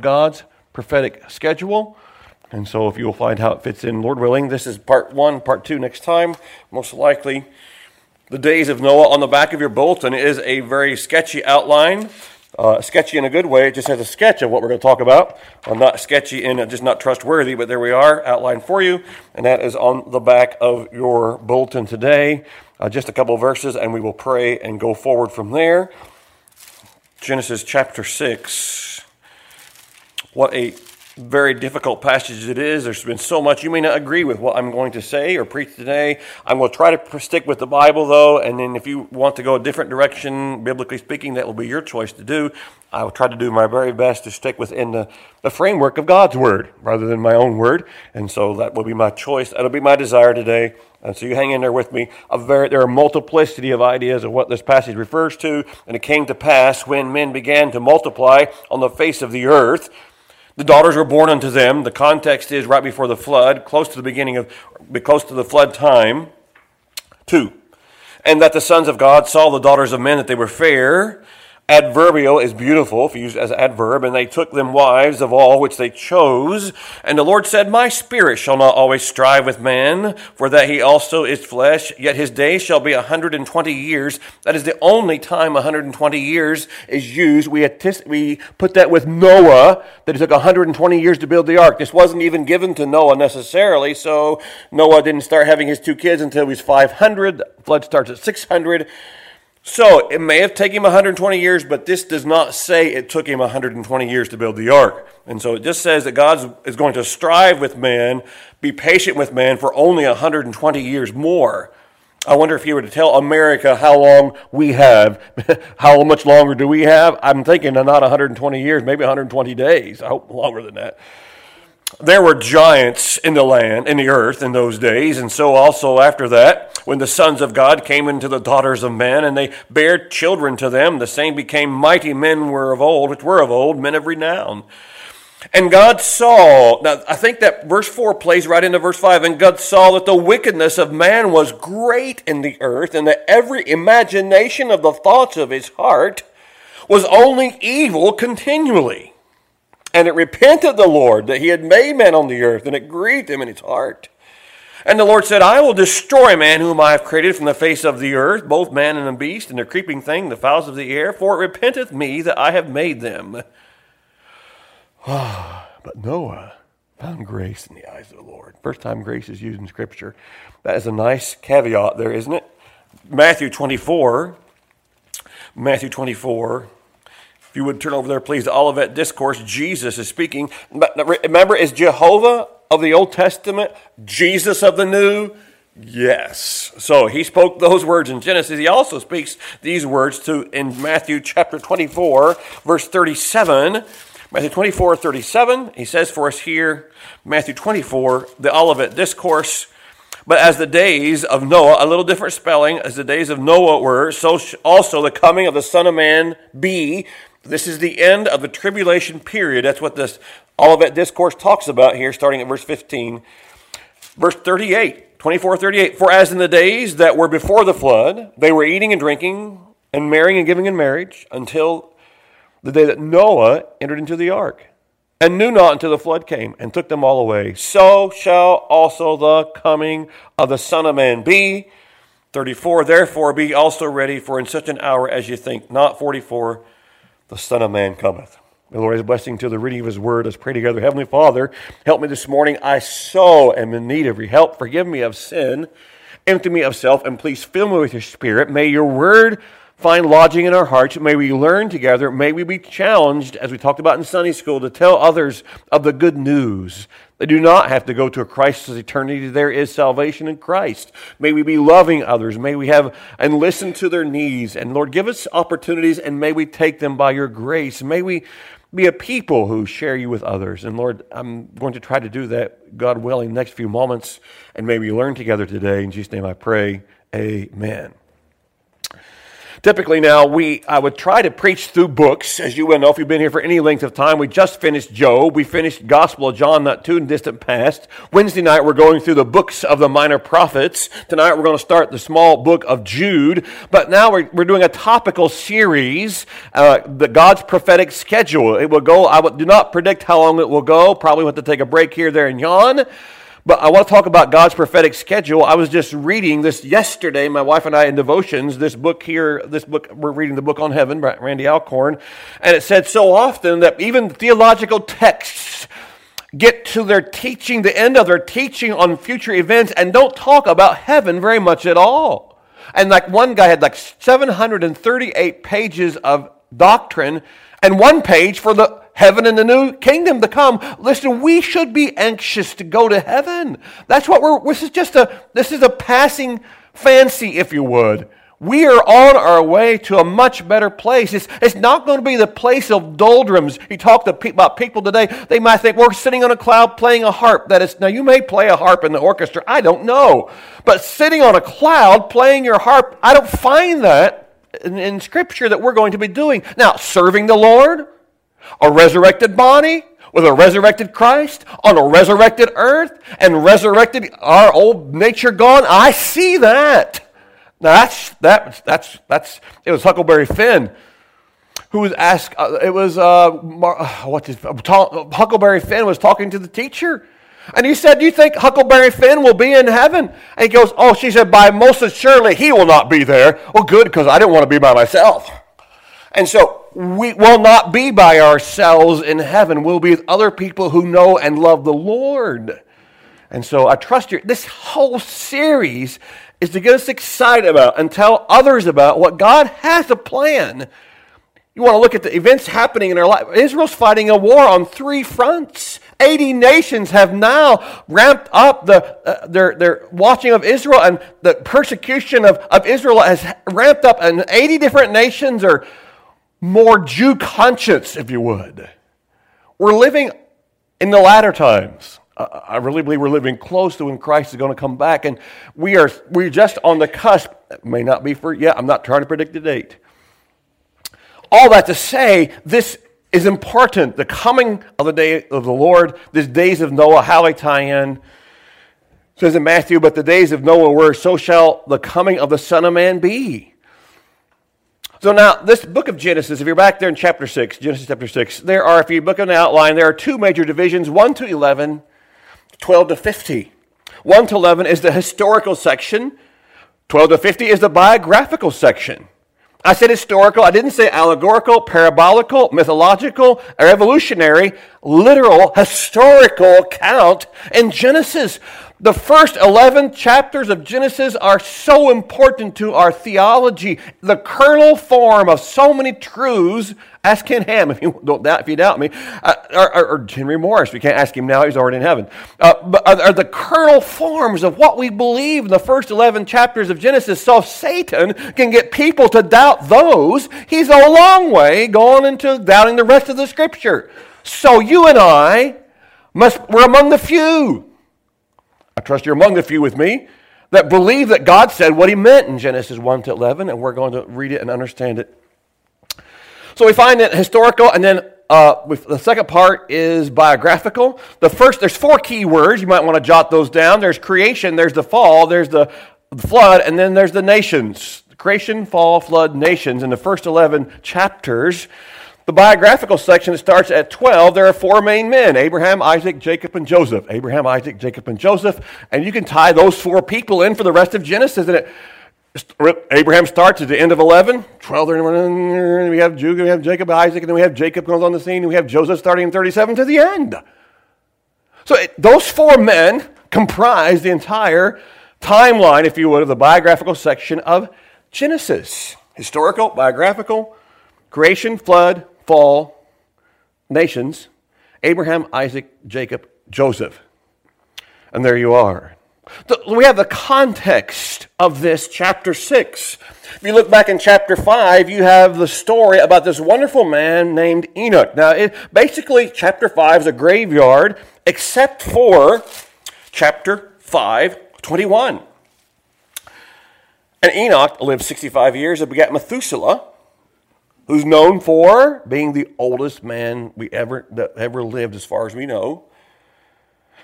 God's prophetic schedule. And so, if you will find how it fits in, Lord willing, this is part one, part two next time. Most likely, the days of Noah on the back of your bulletin is a very sketchy outline. Uh, sketchy in a good way. It just has a sketch of what we're going to talk about. Uh, not sketchy in just not trustworthy, but there we are, outlined for you. And that is on the back of your bulletin today. Uh, just a couple verses, and we will pray and go forward from there. Genesis chapter 6 what a very difficult passage it is. There's been so much. You may not agree with what I'm going to say or preach today. I'm going to try to stick with the Bible, though, and then if you want to go a different direction, biblically speaking, that will be your choice to do. I will try to do my very best to stick within the, the framework of God's Word rather than my own Word, and so that will be my choice. That'll be my desire today. And so you hang in there with me. Very, there are multiplicity of ideas of what this passage refers to. And it came to pass when men began to multiply on the face of the earth the daughters were born unto them. The context is right before the flood, close to the beginning of, close to the flood time. Two, and that the sons of God saw the daughters of men that they were fair, adverbial is beautiful, if you use it as adverb, and they took them wives of all which they chose. And the Lord said, My spirit shall not always strive with man, for that he also is flesh, yet his days shall be a hundred and twenty years. That is the only time a hundred and twenty years is used. We, we put that with Noah, that it took a hundred and twenty years to build the ark. This wasn't even given to Noah necessarily, so Noah didn't start having his two kids until he was 500. The flood starts at 600. So it may have taken him 120 years, but this does not say it took him 120 years to build the ark. And so it just says that God is going to strive with man, be patient with man for only 120 years more. I wonder if you were to tell America how long we have, how much longer do we have? I'm thinking not 120 years, maybe 120 days. I hope longer than that there were giants in the land, in the earth in those days, and so also after that, when the sons of God came into the daughters of men, and they bare children to them, the same became mighty men were of old, which were of old, men of renown. And God saw, now I think that verse 4 plays right into verse 5, and God saw that the wickedness of man was great in the earth, and that every imagination of the thoughts of his heart was only evil continually. And it repented the Lord that he had made man on the earth, and it grieved him in his heart. And the Lord said, I will destroy man whom I have created from the face of the earth, both man and the beast, and the creeping thing, the fowls of the air, for it repenteth me that I have made them. but Noah found grace in the eyes of the Lord. First time grace is used in Scripture. That is a nice caveat there, isn't it? Matthew 24. Matthew 24 if you would turn over there, please, the Olivet Discourse, Jesus is speaking. Remember, is Jehovah of the Old Testament Jesus of the New? Yes. So he spoke those words in Genesis. He also speaks these words to in Matthew chapter 24, verse 37. Matthew 24, 37. He says for us here, Matthew 24, the Olivet Discourse. But as the days of Noah, a little different spelling, as the days of Noah were, so also the coming of the Son of Man be. This is the end of the tribulation period. That's what this Olivet Discourse talks about here, starting at verse 15. Verse 38, 24, 38. For as in the days that were before the flood, they were eating and drinking and marrying and giving in marriage until the day that Noah entered into the ark and knew not until the flood came and took them all away. So shall also the coming of the Son of Man be. 34. Therefore be also ready, for in such an hour as you think, not 44 the Son of Man cometh. The Lord is blessing to the reading of His Word. Let's pray together. Heavenly Father, help me this morning. I so am in need of your help. Forgive me of sin, empty me of self, and please fill me with your Spirit. May your Word find lodging in our hearts. May we learn together. May we be challenged, as we talked about in Sunday school, to tell others of the good news. They do not have to go to a Christless eternity. There is salvation in Christ. May we be loving others. May we have and listen to their needs. And Lord, give us opportunities and may we take them by your grace. May we be a people who share you with others. And Lord, I'm going to try to do that, God willing, next few moments. And may we learn together today. In Jesus' name I pray. Amen. Typically, now we I would try to preach through books, as you well know if you've been here for any length of time. We just finished Job. We finished Gospel of John not too distant past. Wednesday night we're going through the books of the minor prophets. Tonight we're going to start the small book of Jude. But now we're, we're doing a topical series, uh, the God's prophetic schedule. It will go. I would do not predict how long it will go. Probably want to take a break here, there, and yawn. But I want to talk about God's prophetic schedule. I was just reading this yesterday, my wife and I in devotions, this book here, this book, we're reading the book on heaven by Randy Alcorn. And it said so often that even theological texts get to their teaching, the end of their teaching on future events, and don't talk about heaven very much at all. And like one guy had like 738 pages of doctrine and one page for the heaven and the new kingdom to come. Listen, we should be anxious to go to heaven. That's what we're, this is just a, this is a passing fancy, if you would. We are on our way to a much better place. It's, it's not going to be the place of doldrums. You talk to pe- about people today, they might think we're sitting on a cloud playing a harp. That is, now you may play a harp in the orchestra, I don't know. But sitting on a cloud playing your harp, I don't find that in, in Scripture that we're going to be doing. Now, serving the Lord, a resurrected body with a resurrected Christ on a resurrected earth and resurrected our old nature gone. I see that. Now that's that that's that's it was Huckleberry Finn who was asked. Uh, it was uh, what is Huckleberry Finn was talking to the teacher. And he said, Do you think Huckleberry Finn will be in heaven? And he goes, Oh, she said, By most surely he will not be there. Well, good, because I didn't want to be by myself. And so we will not be by ourselves in heaven. We'll be with other people who know and love the Lord. And so I trust you. This whole series is to get us excited about and tell others about what God has a plan. You want to look at the events happening in our life. Israel's fighting a war on three fronts. 80 nations have now ramped up the, uh, their, their watching of Israel, and the persecution of, of Israel has ramped up, and 80 different nations are more Jew conscience, if you would. We're living in the latter times. I really believe we're living close to when Christ is going to come back, and we are we're just on the cusp. It may not be for yeah. I'm not trying to predict the date. All that to say, this is important. The coming of the day of the Lord, these days of Noah, how they tie in. It says in Matthew, but the days of Noah were, so shall the coming of the Son of Man be. So now, this book of Genesis, if you're back there in chapter 6, Genesis chapter 6, there are, if you look at an outline, there are two major divisions 1 to 11, 12 to 50. 1 to 11 is the historical section, 12 to 50 is the biographical section. I said historical, I didn't say allegorical, parabolical, mythological, evolutionary, literal, historical account in Genesis. The first 11 chapters of Genesis are so important to our theology. The kernel form of so many truths. Ask Ken Ham if you don't doubt, if you doubt me, uh, or, or, Henry Morris. We can't ask him now; he's already in heaven. Uh, but are, are, the kernel forms of what we believe in the first 11 chapters of Genesis. So Satan can get people to doubt those. He's a long way gone into doubting the rest of the Scripture. So you and I must we're among the few I trust you're among the few with me that believe that God said what he meant in Genesis 1 to 11, and we're going to read it and understand it. So we find it historical, and then uh, the second part is biographical. The first, there's four key words. You might want to jot those down. There's creation, there's the fall, there's the flood, and then there's the nations. Creation, fall, flood, nations. In the first 11 chapters, the biographical section starts at 12. There are four main men Abraham, Isaac, Jacob, and Joseph. Abraham, Isaac, Jacob, and Joseph. And you can tie those four people in for the rest of Genesis. And it, Abraham starts at the end of 11. 12, we have Judah, we have Jacob, Isaac, and then we have Jacob comes on the scene, and we have Joseph starting in 37 to the end. So it, those four men comprise the entire timeline, if you would, of the biographical section of Genesis. Historical, biographical, creation, flood, fall nations Abraham, Isaac, Jacob, Joseph. And there you are. We have the context of this, chapter 6. If you look back in chapter 5, you have the story about this wonderful man named Enoch. Now, it, basically, chapter 5 is a graveyard, except for chapter 5, 21. And Enoch lived 65 years and begat Methuselah, who's known for being the oldest man we ever that ever lived, as far as we know.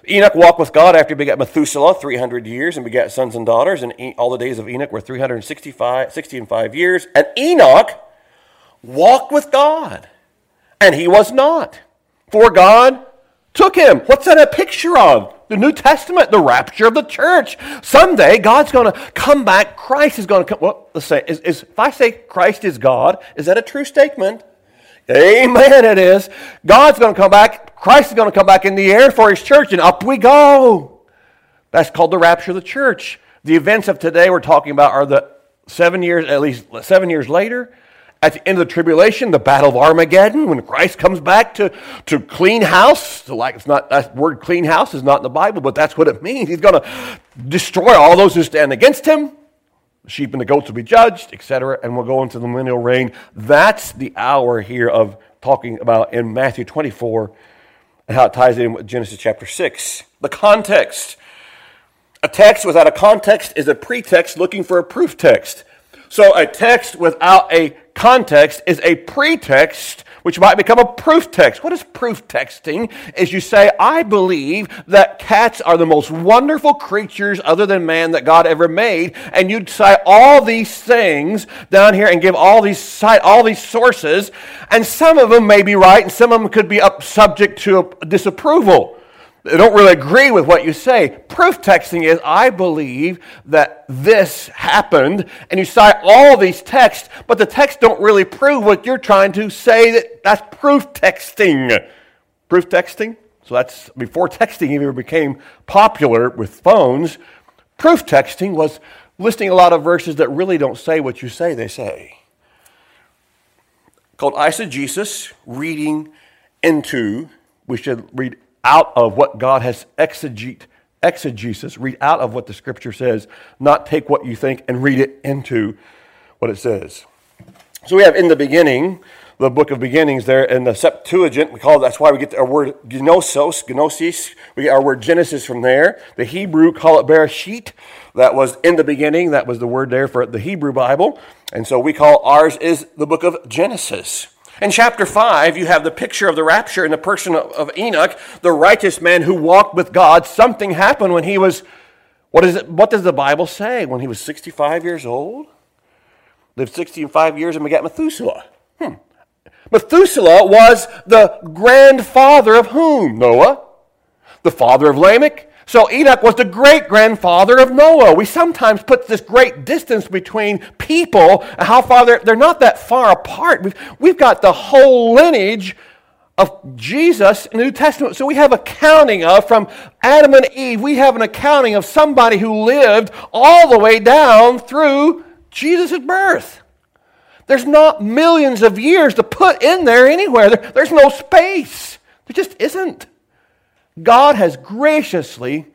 Enoch walked with God after he begat Methuselah 300 years and begat sons and daughters, and all the days of Enoch were 365, 60 and 5 years. And Enoch walked with God, and he was not, for God took him. What's that a picture of? The New Testament, the rapture of the church. Someday God's going to come back. Christ is going to come. Well, let's say, is, is, if I say Christ is God, is that a true statement? Amen, it is. God's going to come back. Christ is going to come back in the air for his church, and up we go. That's called the rapture of the church. The events of today we're talking about are the seven years, at least seven years later, at the end of the tribulation, the battle of Armageddon, when Christ comes back to, to clean house. Like it's not that word clean house is not in the Bible, but that's what it means. He's going to destroy all those who stand against him. The sheep and the goats will be judged, etc., and we'll go into the millennial reign. That's the hour here of talking about in Matthew 24 and how it ties in with Genesis chapter 6. The context. A text without a context is a pretext looking for a proof text. So a text without a context is a pretext which might become a proof text. What is proof texting? Is you say, I believe that cats are the most wonderful creatures other than man that God ever made, and you'd cite all these things down here and give all these cite all these sources, and some of them may be right, and some of them could be up subject to disapproval they don't really agree with what you say. Proof texting is, I believe that this happened, and you cite all these texts, but the texts don't really prove what you're trying to say. That that's proof texting. Proof texting. So that's before texting even became popular with phones. Proof texting was listing a lot of verses that really don't say what you say they say. Called eisegesis, reading into. We should read out of what God has exegete, exegesis, read out of what the scripture says, not take what you think and read it into what it says. So we have in the beginning, the book of beginnings there in the Septuagint. We call it, that's why we get our word gnosos, gnosis. We get our word Genesis from there. The Hebrew call it Bereshit. That was in the beginning. That was the word there for the Hebrew Bible. And so we call ours is the book of Genesis. In chapter 5, you have the picture of the rapture in the person of Enoch, the righteous man who walked with God. Something happened when he was, what, is it, what does the Bible say? When he was 65 years old? Lived 65 years and begat Methuselah. Hmm. Methuselah was the grandfather of whom? Noah. The father of Lamech, so Enoch was the great grandfather of Noah. We sometimes put this great distance between people and how far they're, they're not that far apart. We've, we've got the whole lineage of Jesus in the New Testament. So we have a counting of from Adam and Eve, we have an accounting of somebody who lived all the way down through Jesus' birth. There's not millions of years to put in there anywhere. There, there's no space. There just isn't. God has graciously,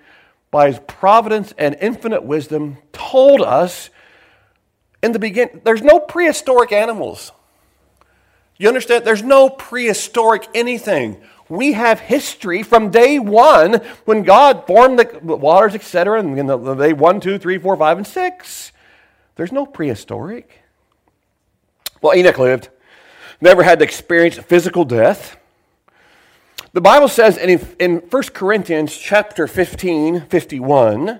by his providence and infinite wisdom, told us in the beginning there's no prehistoric animals. You understand? There's no prehistoric anything. We have history from day one when God formed the waters, etc., and the, day one, two, three, four, five, and six. There's no prehistoric. Well, Enoch lived, never had to experience physical death. The Bible says in, in 1 Corinthians chapter 15, 51,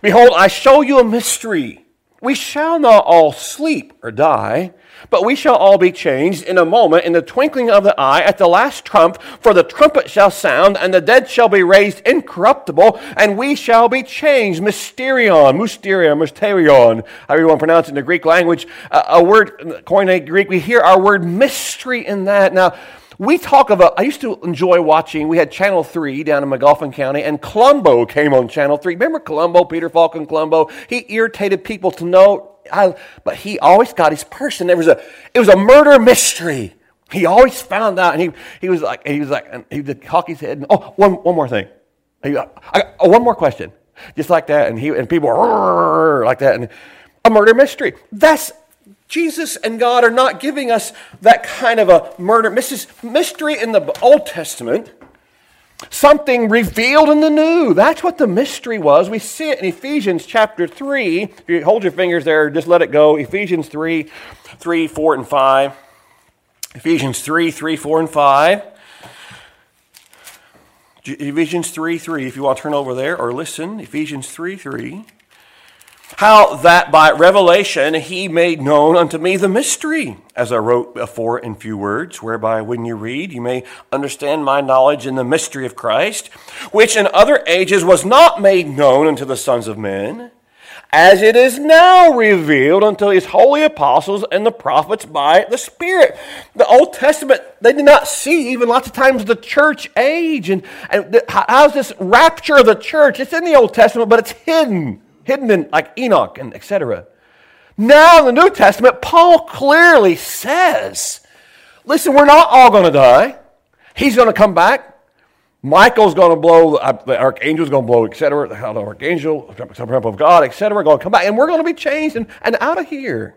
Behold, I show you a mystery. We shall not all sleep or die, but we shall all be changed in a moment, in the twinkling of the eye, at the last trump. For the trumpet shall sound, and the dead shall be raised incorruptible, and we shall be changed. Mysterion, mysterion, mysterion, however you want to pronounce it in the Greek language. Uh, a word, Koine Greek, we hear our word mystery in that. Now, we talk about, I used to enjoy watching, we had Channel 3 down in Magoffin County, and Columbo came on Channel 3. Remember Columbo, Peter Falk on Columbo? He irritated people to know, I, but he always got his person. There was a, it was a murder mystery. He always found out, and he, he was like, he was like, and he cock his head, and, oh, one, one more thing. He, uh, I, oh, one more question. Just like that, and he, and people were like that, and a murder mystery. That's Jesus and God are not giving us that kind of a murder mystery in the Old Testament. Something revealed in the new. That's what the mystery was. We see it in Ephesians chapter 3. If you hold your fingers there, just let it go. Ephesians 3, 3, 4, and 5. Ephesians 3, 3, 4, and 5. Ephesians 3, 3, if you want to turn over there or listen. Ephesians 3, 3 how that by revelation he made known unto me the mystery, as I wrote before in few words, whereby when you read, you may understand my knowledge in the mystery of Christ, which in other ages was not made known unto the sons of men, as it is now revealed unto his holy apostles and the prophets by the Spirit. The Old Testament, they did not see even lots of times the church age. And, and how's this rapture of the church? It's in the Old Testament, but it's hidden hidden in like Enoch and etc. Now in the New Testament, Paul clearly says, listen, we're not all going to die. He's going to come back. Michael's going to blow, uh, the archangel's going to blow, etc. The archangel, the trump of God, etc. going to come back, and we're going to be changed and, and out of here.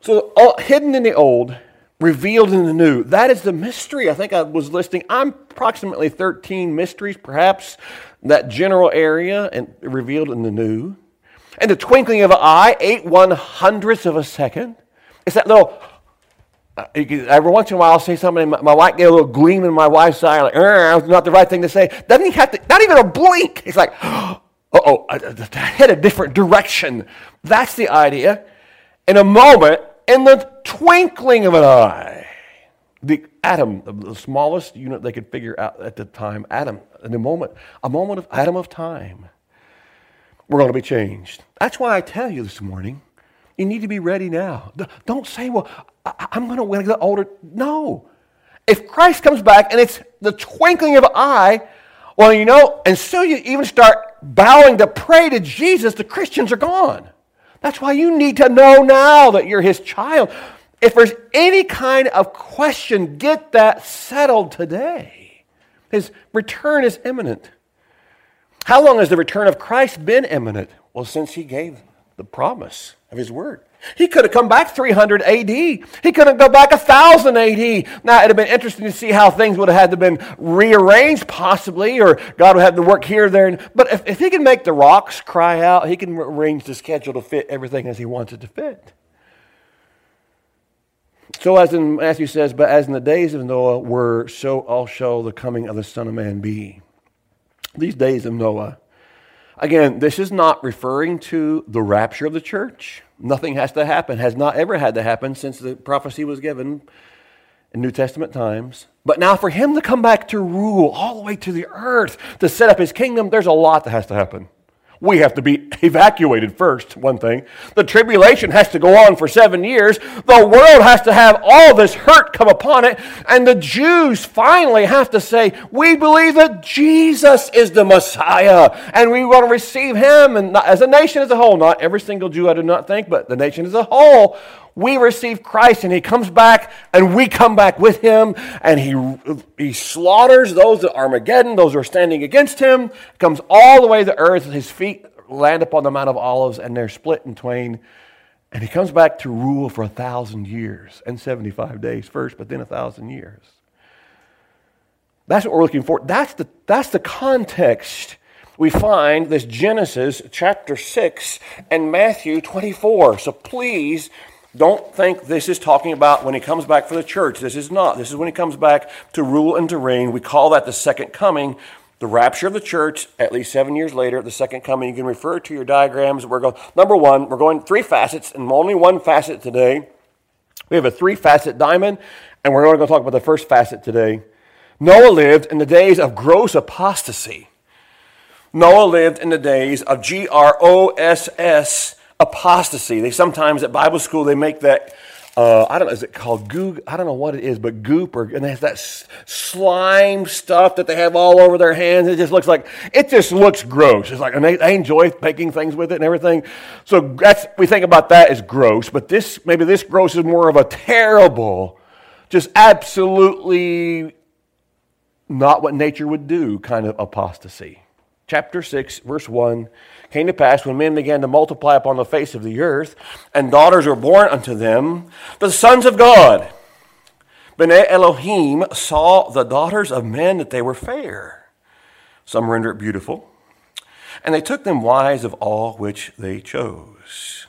So, all, hidden in the old, revealed in the new. That is the mystery. I think I was listing, I'm approximately 13 mysteries, perhaps, that general area and revealed in the new. And the twinkling of an eye, eight one hundredths of a second. It's that little, uh, every once in a while I'll say something, my, my wife get a little gleam in my wife's eye, like, uh, that's not the right thing to say. Doesn't he have to, not even a blink. It's like, oh, I, I head a different direction. That's the idea. In a moment, in the twinkling of an eye. The atom, the smallest unit they could figure out at the time, atom, in a moment, a moment of atom of time, we're going to be changed. That's why I tell you this morning, you need to be ready now. Don't say, well, I'm going to I get older. No. If Christ comes back and it's the twinkling of an eye, well, you know, until you even start bowing to pray to Jesus, the Christians are gone. That's why you need to know now that you're his child. If there's any kind of question, get that settled today. His return is imminent. How long has the return of Christ been imminent? Well, since he gave the promise of his word. He could have come back 300 AD. He could have gone back 1000 AD. Now, it'd have been interesting to see how things would have had to been rearranged, possibly, or God would have to work here, there. But if, if he can make the rocks cry out, he can arrange the schedule to fit everything as he wants it to fit. So, as in Matthew says, but as in the days of Noah were, so also the coming of the Son of Man be. These days of Noah. Again, this is not referring to the rapture of the church. Nothing has to happen, has not ever had to happen since the prophecy was given in New Testament times. But now, for him to come back to rule all the way to the earth, to set up his kingdom, there's a lot that has to happen. We have to be evacuated first, one thing. The tribulation has to go on for seven years. The world has to have all this hurt come upon it. And the Jews finally have to say, We believe that Jesus is the Messiah and we want to receive him. And as a nation as a whole, not every single Jew, I do not think, but the nation as a whole, we receive Christ and he comes back and we come back with him and he, he slaughters those at Armageddon, those who are standing against him, comes all the way to earth, his feet land upon the Mount of Olives and they're split in twain. And he comes back to rule for a thousand years and 75 days first, but then a thousand years. That's what we're looking for. That's the, that's the context we find this Genesis chapter 6 and Matthew 24. So please don't think this is talking about when he comes back for the church. This is not. This is when he comes back to rule and to reign. We call that the second coming. The rapture of the church, at least seven years later, the second coming. You can refer to your diagrams. We're going, number one, we're going three facets, and only one facet today. We have a three facet diamond, and we're going to talk about the first facet today. Noah lived in the days of gross apostasy. Noah lived in the days of G R O S S apostasy. They sometimes at Bible school they make that uh, I don't know, is it called goog? I don't know what it is, but goop, or and has that slime stuff that they have all over their hands. It just looks like it just looks gross. It's like and they, they enjoy making things with it and everything. So that's we think about that as gross, but this maybe this gross is more of a terrible, just absolutely not what nature would do kind of apostasy. Chapter six, verse one came to pass when men began to multiply upon the face of the earth, and daughters were born unto them, the sons of God B'nai Elohim saw the daughters of men that they were fair. Some render it beautiful. And they took them wives of all which they chose.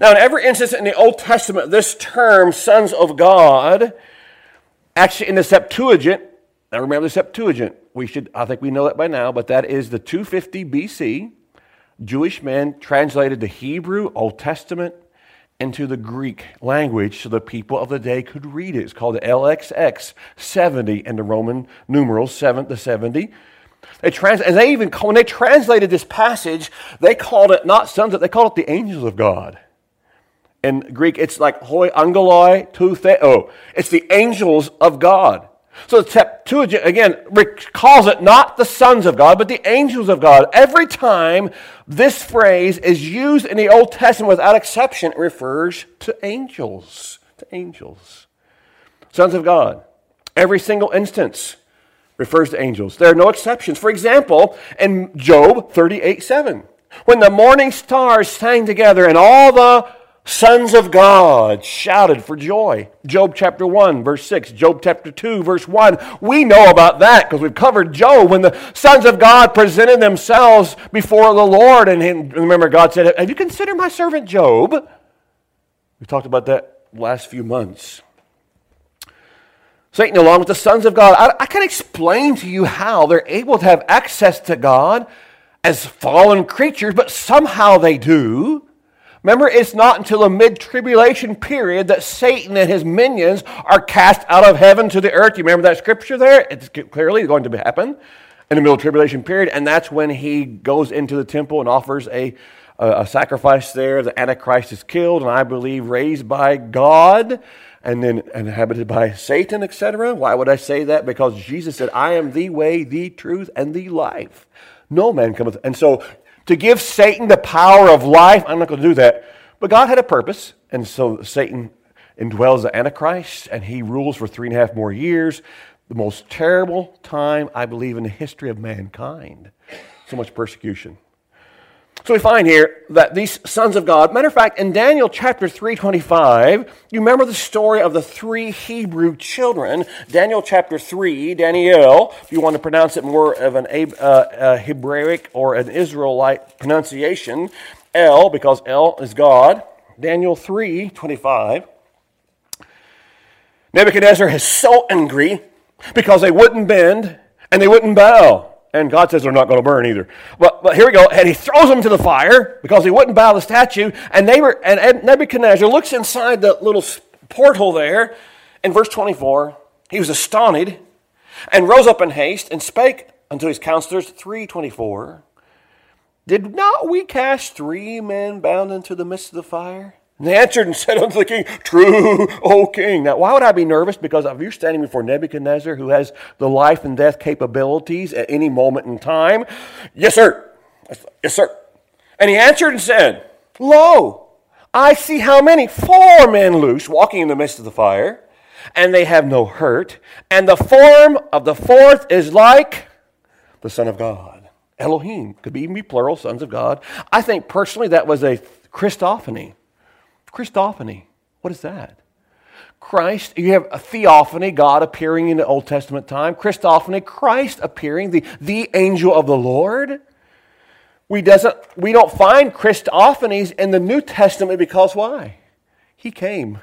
Now, in every instance in the Old Testament, this term, sons of God, actually in the Septuagint, now remember the Septuagint, we should, I think we know that by now, but that is the 250 BC. Jewish men translated the Hebrew Old Testament into the Greek language so the people of the day could read it. It's called the LXX 70 in the Roman numerals, 7 to 70. They trans- and they even, when they translated this passage, they called it not sons, they called it the angels of God. In Greek, it's like hoi angeloi tu theo. Oh, it's the angels of God. So the Septuagint, again, calls it not the sons of God, but the angels of God. Every time this phrase is used in the Old Testament without exception, it refers to angels. To angels. Sons of God. Every single instance refers to angels. There are no exceptions. For example, in Job 38 7, when the morning stars sang together and all the sons of God shouted for joy. Job chapter 1, verse 6. Job chapter 2, verse 1. We know about that because we've covered Job when the sons of God presented themselves before the Lord. And remember, God said, Have you considered my servant Job? We talked about that last few months. Satan, along with the sons of God, I, I can explain to you how they're able to have access to God as fallen creatures, but somehow they do. Remember, it's not until the mid tribulation period that Satan and his minions are cast out of heaven to the earth. You remember that scripture there? It's clearly going to happen in the middle tribulation period, and that's when he goes into the temple and offers a, a, a sacrifice there. The Antichrist is killed, and I believe raised by God and then inhabited by Satan, etc. Why would I say that? Because Jesus said, I am the way, the truth, and the life. No man cometh. And so to give Satan the power of life. I'm not going to do that. But God had a purpose, and so Satan indwells the Antichrist, and he rules for three and a half more years. The most terrible time, I believe, in the history of mankind. So much persecution. So we find here that these sons of God, matter of fact, in Daniel chapter 325, you remember the story of the three Hebrew children. Daniel chapter 3, Daniel, if you want to pronounce it more of an uh, uh, Hebraic or an Israelite pronunciation, El, because El is God. Daniel 3, 25. Nebuchadnezzar is so angry because they wouldn't bend and they wouldn't bow. And God says they're not going to burn either. But, but here we go. And he throws them into the fire because he wouldn't bow the statue. And, they were, and Nebuchadnezzar looks inside the little porthole there. In verse 24, he was astonished and rose up in haste and spake unto his counselors. 324. Did not we cast three men bound into the midst of the fire? And they answered and said unto the king, True, O king. Now, why would I be nervous? Because if you're standing before Nebuchadnezzar, who has the life and death capabilities at any moment in time, yes, sir. Yes, sir. And he answered and said, Lo, I see how many? Four men loose, walking in the midst of the fire, and they have no hurt. And the form of the fourth is like the Son of God. Elohim could even be plural, sons of God. I think personally that was a Christophany Christophany. What is that? Christ, you have a theophany, God appearing in the Old Testament time. Christophany, Christ appearing, the, the angel of the Lord. We, doesn't, we don't find Christophanies in the New Testament because why? He came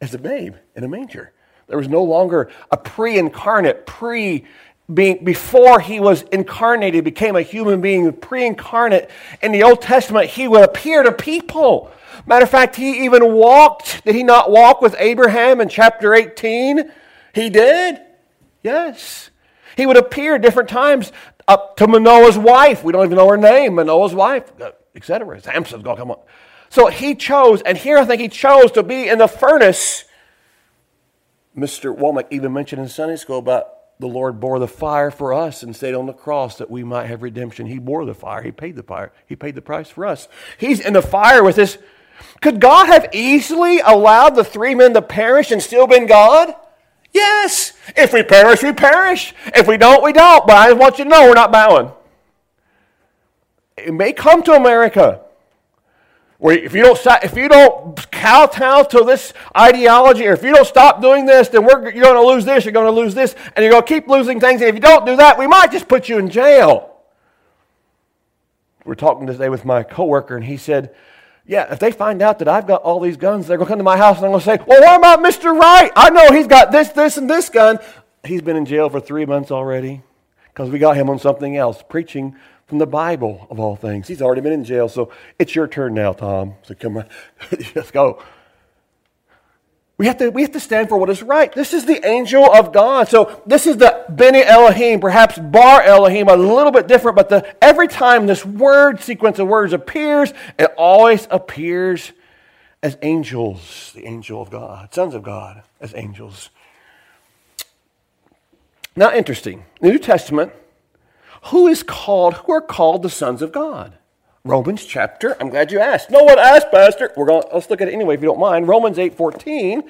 as a babe in a manger. There was no longer a pre incarnate, pre being, before he was incarnated, became a human being, pre incarnate. In the Old Testament, he would appear to people. Matter of fact, he even walked. Did he not walk with Abraham in chapter 18? He did. Yes. He would appear different times up to Manoah's wife. We don't even know her name, Manoah's wife, etc. Samson's going to come on. So he chose, and here I think he chose to be in the furnace. Mr. Womack even mentioned in Sunday school about the Lord bore the fire for us and stayed on the cross that we might have redemption. He bore the fire. He paid the fire. He paid the price for us. He's in the fire with this could God have easily allowed the three men to perish and still been God? Yes. If we perish, we perish. If we don't, we don't. But I want you to know we're not bowing. It may come to America. Where if you don't if you don't kowtow to this ideology, or if you don't stop doing this, then we're, you're going to lose this, you're going to lose this, and you're going to keep losing things. And if you don't do that, we might just put you in jail. We're talking today with my coworker, and he said, "Yeah, if they find out that I've got all these guns, they're going to come to my house and I'm going to say, well, what about Mr. Wright? I know he's got this, this, and this gun. He's been in jail for three months already because we got him on something else, preaching from the Bible of all things. He's already been in jail, so it's your turn now, Tom. So come on, let's go. We have, to, we have to stand for what is right. This is the angel of God. So this is the Beni Elohim, perhaps Bar Elohim, a little bit different, but the, every time this word sequence of words appears, it always appears as angels, the angel of God, sons of God as angels. Now, interesting. The New Testament, who is called, who are called the sons of God? Romans chapter, I'm glad you asked. No one asked, Pastor. We're going let's look at it anyway if you don't mind. Romans 8 14.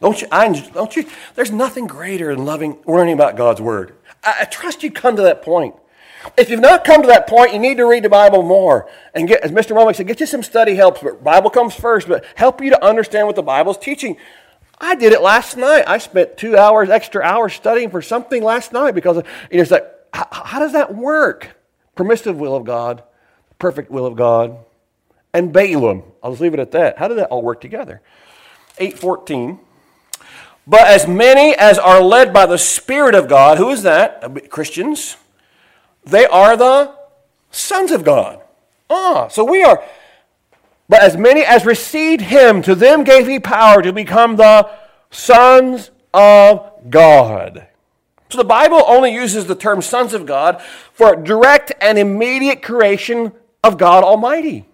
Don't you, I, don't you, there's nothing greater than loving, learning about God's Word. I, I trust you come to that point. If you've not come to that point, you need to read the Bible more. And get, as Mr. Romick said, get you some study helps, but Bible comes first, but help you to understand what the Bible's teaching. I did it last night. I spent two hours, extra hours studying for something last night because it's like, how, how does that work? Permissive will of God, perfect will of God, and Balaam. I'll just leave it at that. How did that all work together? 814. But as many as are led by the Spirit of God, who is that? Christians. They are the sons of God. Ah, so we are but as many as received him, to them gave he power to become the sons of God. So the Bible only uses the term sons of God for direct and immediate creation of God Almighty.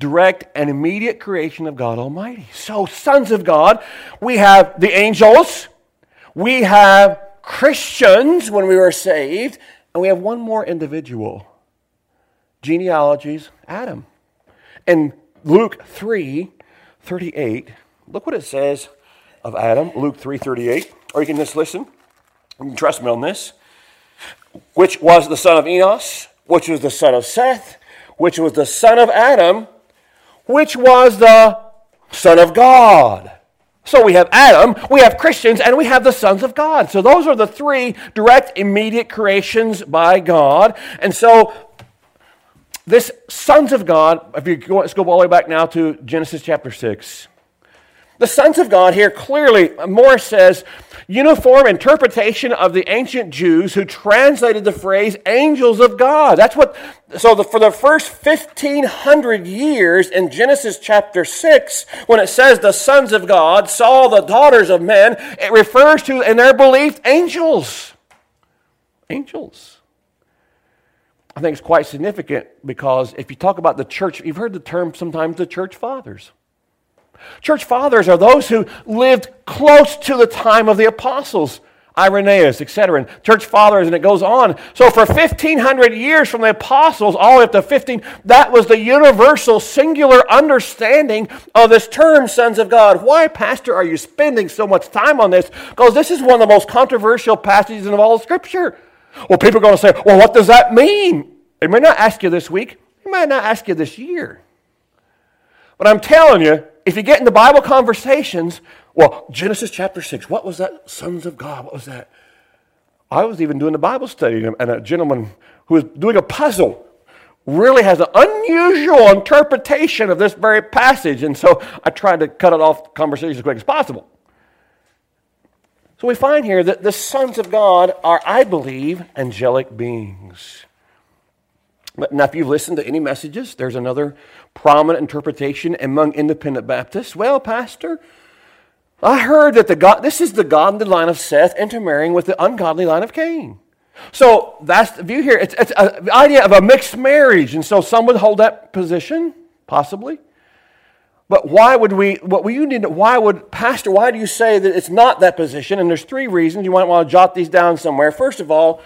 Direct and immediate creation of God Almighty. So, sons of God, we have the angels, we have Christians when we were saved, and we have one more individual. Genealogies, Adam. In Luke 3 38, look what it says of Adam, Luke 3 38. Or you can just listen. You can trust me on this. Which was the son of Enos, which was the son of Seth, which was the son of Adam, which was the son of God. So we have Adam, we have Christians, and we have the sons of God. So those are the three direct, immediate creations by God. And so this sons of God, if you go, let's go all the way back now to Genesis chapter 6. The sons of God here clearly, Morris says, uniform interpretation of the ancient Jews who translated the phrase angels of God. That's what, so the, for the first 1500 years in Genesis chapter 6, when it says the sons of God saw the daughters of men, it refers to, in their belief, angels. Angels. I think it's quite significant because if you talk about the church, you've heard the term sometimes the church fathers. Church fathers are those who lived close to the time of the apostles, Irenaeus, etc. And church fathers, and it goes on. So for 1,500 years from the apostles all the way up to 15, that was the universal, singular understanding of this term, sons of God. Why, Pastor, are you spending so much time on this? Because this is one of the most controversial passages in all of Scripture. Well, people are going to say, well, what does that mean? They may not ask you this week, they might not ask you this year. But I'm telling you, if you get into Bible conversations, well, Genesis chapter 6, what was that? Sons of God, what was that? I was even doing a Bible study, and a gentleman who was doing a puzzle really has an unusual interpretation of this very passage. And so I tried to cut it off conversation as quick as possible. So we find here that the sons of God are, I believe, angelic beings. Now, if you've listened to any messages, there's another prominent interpretation among independent Baptists. Well, Pastor, I heard that the God, this is the godly line of Seth intermarrying with the ungodly line of Cain. So that's the view here. It's, it's the idea of a mixed marriage. And so some would hold that position, possibly. But why would we, what we need, why would, Pastor, why do you say that it's not that position? And there's three reasons. You might want to jot these down somewhere. First of all,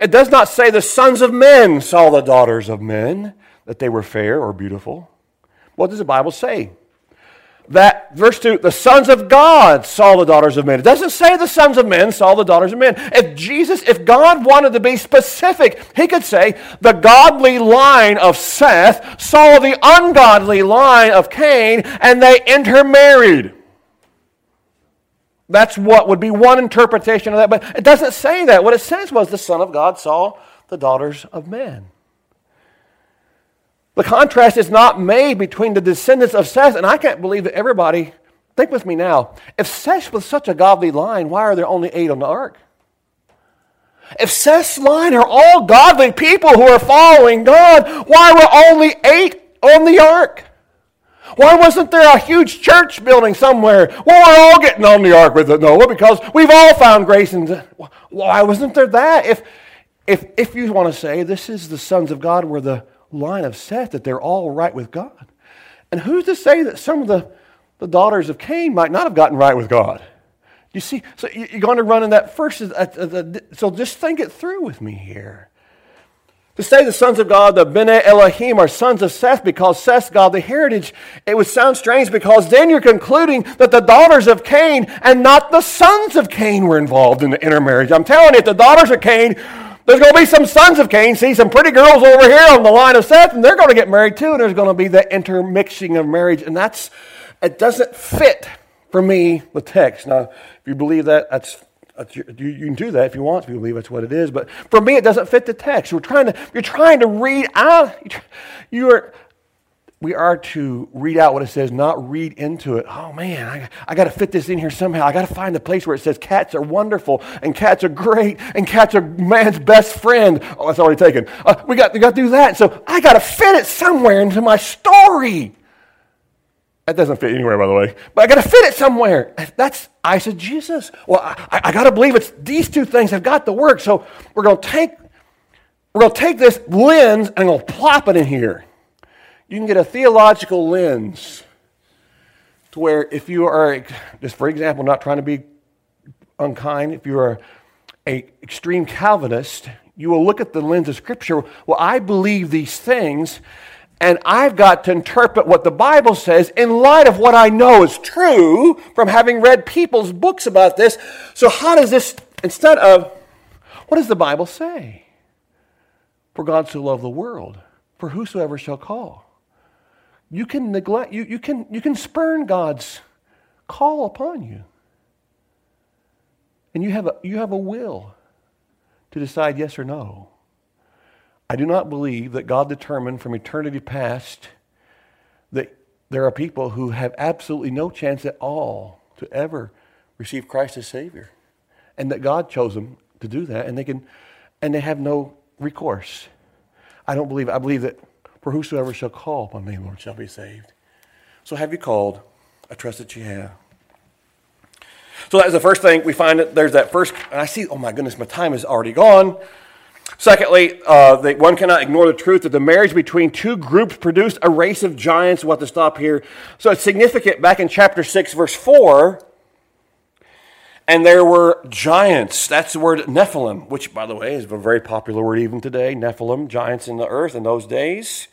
it does not say the sons of men saw the daughters of men, that they were fair or beautiful. What does the Bible say? that, verse 2, the sons of God saw the daughters of men. It doesn't say the sons of men saw the daughters of men. If Jesus, if God wanted to be specific, he could say the godly line of Seth saw the ungodly line of Cain and they intermarried. That's what would be one interpretation of that, but it doesn't say that. What it says was the Son of God saw the daughters of men. The contrast is not made between the descendants of Seth, and I can't believe that everybody, think with me now, if Seth was such a godly line, why are there only eight on the ark? If Seth's line are all godly people who are following God, why were only eight on the ark? Why wasn't there a huge church building somewhere? Well, we're all getting on the ark with Noah because we've all found grace. And why wasn't there that? If, if, if you want to say this is the sons of God were the line of Seth that they're all right with God. And who's to say that some of the, the daughters of Cain might not have gotten right with God? You see, so you're going to run in that first. Uh, uh, so just think it through with me here. To say the sons of God, the Bene Elohim, are sons of Seth because Seth's God the heritage, it would sound strange because then you're concluding that the daughters of Cain and not the sons of Cain were involved in the intermarriage. I'm telling you, the daughters of Cain there's going to be some sons of Cain, see some pretty girls over here on the line of Seth, and they're going to get married too, and there's going to be the intermixing of marriage, and that's, it doesn't fit for me, the text. Now, if you believe that, that's, that's you, you, can do that if you want, if you believe that's what it is, but for me, it doesn't fit the text. We're trying to, you're trying to read out, you're, we are to read out what it says, not read into it. Oh man, I, I got to fit this in here somehow. I got to find the place where it says cats are wonderful and cats are great and cats are man's best friend. Oh, that's already taken. Uh, we got, we got to do that. So I got to fit it somewhere into my story. That doesn't fit anywhere, by the way. But I got to fit it somewhere. That's eisegesis. Well, I, I got to believe it's these two things have got to work. So we're going to take we're going to take this lens and I'm going to plop it in here you can get a theological lens to where if you are, just for example, not trying to be unkind, if you are a extreme Calvinist, you will look at the lens of Scripture. Well, I believe these things, and I've got to interpret what the Bible says in light of what I know is true from having read people's books about this. So, how does this, instead of, what does the Bible say? For God so loved the world, for whosoever shall call you can neglect, you, you, can, you can spurn God's call upon you. And you have, a, you have a will to decide yes or no. I do not believe that God determined from eternity past that there are people who have absolutely no chance at all to ever receive Christ as Savior. And that God chose them to do that, and they can and they have no recourse. I don't believe I believe that for whosoever shall call upon me, Lord, shall be saved. So have you called? I trust that you have. So that's the first thing we find that there's that first, and I see, oh my goodness, my time is already gone. Secondly, uh, that one cannot ignore the truth that the marriage between two groups produced a race of giants. We'll have to stop here. So it's significant back in chapter 6, verse 4. And there were giants. That's the word Nephilim, which, by the way, is a very popular word even today. Nephilim, giants in the earth in those days.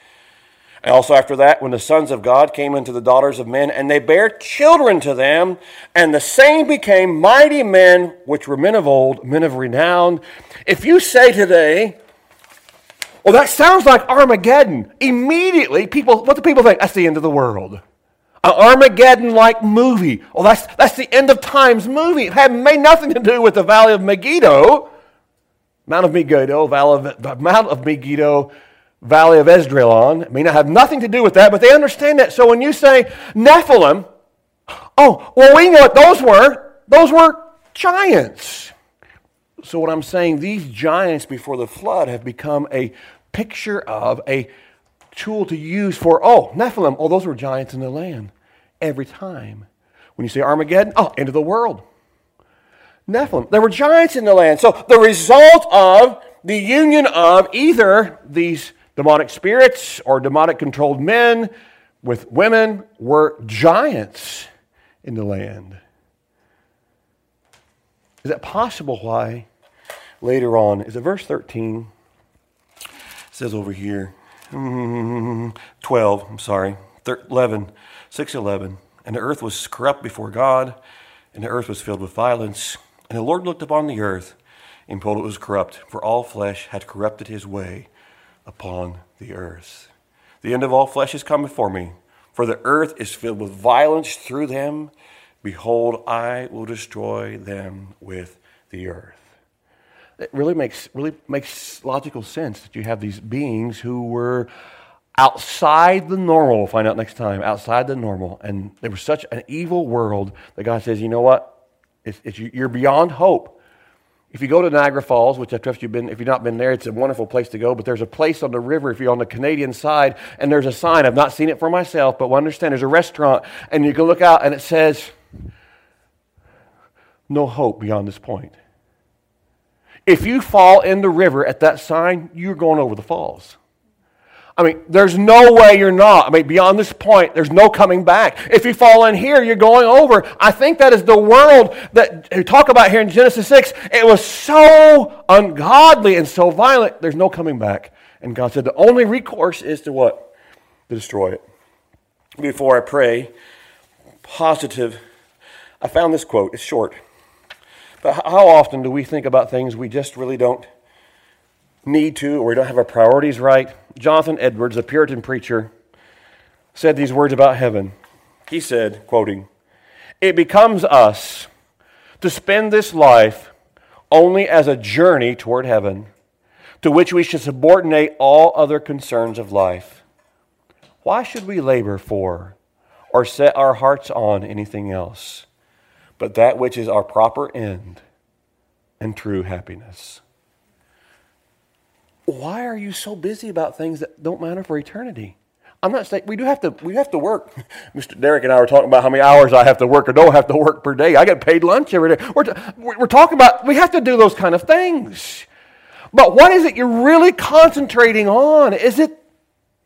And also after that, when the sons of God came into the daughters of men, and they bare children to them, and the same became mighty men, which were men of old, men of renown. If you say today, well, that sounds like Armageddon, immediately people, what do people think? That's the end of the world an Armageddon like movie. Well, that's, that's the end of times movie. It had made nothing to do with the Valley of Megiddo, Mount of Megiddo, Valley of, Mount of Megiddo, Valley of Esdraelon. It may not have nothing to do with that, but they understand that. So when you say Nephilim, oh, well, we know what those were. Those were giants. So what I'm saying, these giants before the flood have become a picture of a tool to use for, oh, Nephilim, oh, those were giants in the land every time. When you say Armageddon, oh, end of the world. Nephilim. There were giants in the land. So the result of the union of either these demonic spirits or demonic controlled men with women were giants in the land. Is that possible why later on, is it verse 13? It says over here, 12, I'm sorry, 11, 611. and the earth was corrupt before God, and the earth was filled with violence. And the Lord looked upon the earth, and behold, it was corrupt, for all flesh had corrupted his way upon the earth. The end of all flesh is come before me, for the earth is filled with violence through them. Behold, I will destroy them with the earth. It really makes, really makes logical sense that you have these beings who were outside the normal. We'll find out next time. Outside the normal. And there was such an evil world that God says, you know what? It's, it's, you're beyond hope. If you go to Niagara Falls, which I trust you've been, if you've not been there, it's a wonderful place to go. But there's a place on the river if you're on the Canadian side, and there's a sign. I've not seen it for myself, but I understand there's a restaurant, and you can look out, and it says, "No hope beyond this point." If you fall in the river at that sign, you're going over the falls. I mean, there's no way you're not. I mean, beyond this point, there's no coming back. If you fall in here, you're going over. I think that is the world that we talk about here in Genesis 6. It was so ungodly and so violent, there's no coming back. And God said the only recourse is to what? To destroy it. Before I pray, positive, I found this quote. It's short. But how often do we think about things we just really don't need to or we don't have our priorities right. Jonathan Edwards, a Puritan preacher, said these words about heaven. He said, quoting, It becomes us to spend this life only as a journey toward heaven, to which we should subordinate all other concerns of life. Why should we labor for or set our hearts on anything else but that which is our proper end and true happiness? Why are you so busy about things that don't matter for eternity? I'm not saying we do have to we have to work. Mr. Derek and I were talking about how many hours I have to work or don't have to work per day. I get paid lunch every day. We're, we're talking about we have to do those kind of things. But what is it you're really concentrating on? Is it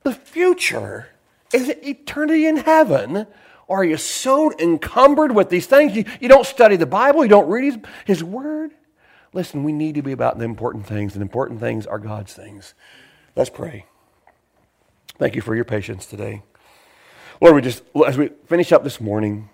the future? Is it eternity in heaven? Or are you so encumbered with these things? You, you don't study the Bible, you don't read his, his word. Listen, we need to be about the important things, and important things are God's things. Let's pray. Thank you for your patience today. Lord, we just, as we finish up this morning,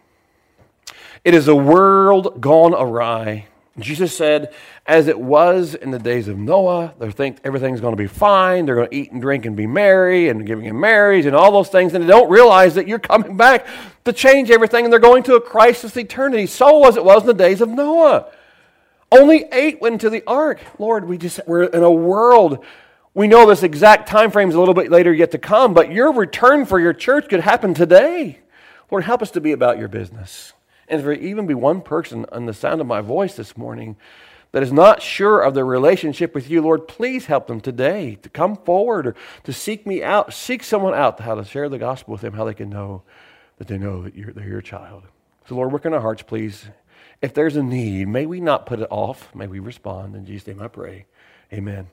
it is a world gone awry. Jesus said, as it was in the days of Noah, they think everything's going to be fine. They're going to eat and drink and be merry and giving in marriage and all those things. And they don't realize that you're coming back to change everything and they're going to a crisis eternity. So as it was in the days of Noah. Only eight went into the ark. Lord, we just we're in a world. We know this exact time frame is a little bit later yet to come, but your return for your church could happen today. Lord, help us to be about your business. And if there even be one person on the sound of my voice this morning that is not sure of their relationship with you, Lord, please help them today to come forward or to seek me out, seek someone out how to share the gospel with them, how they can know that they know that you're, they're your child. So, Lord, work in our hearts, please. If there's a need, may we not put it off. May we respond. In Jesus' name I pray. Amen.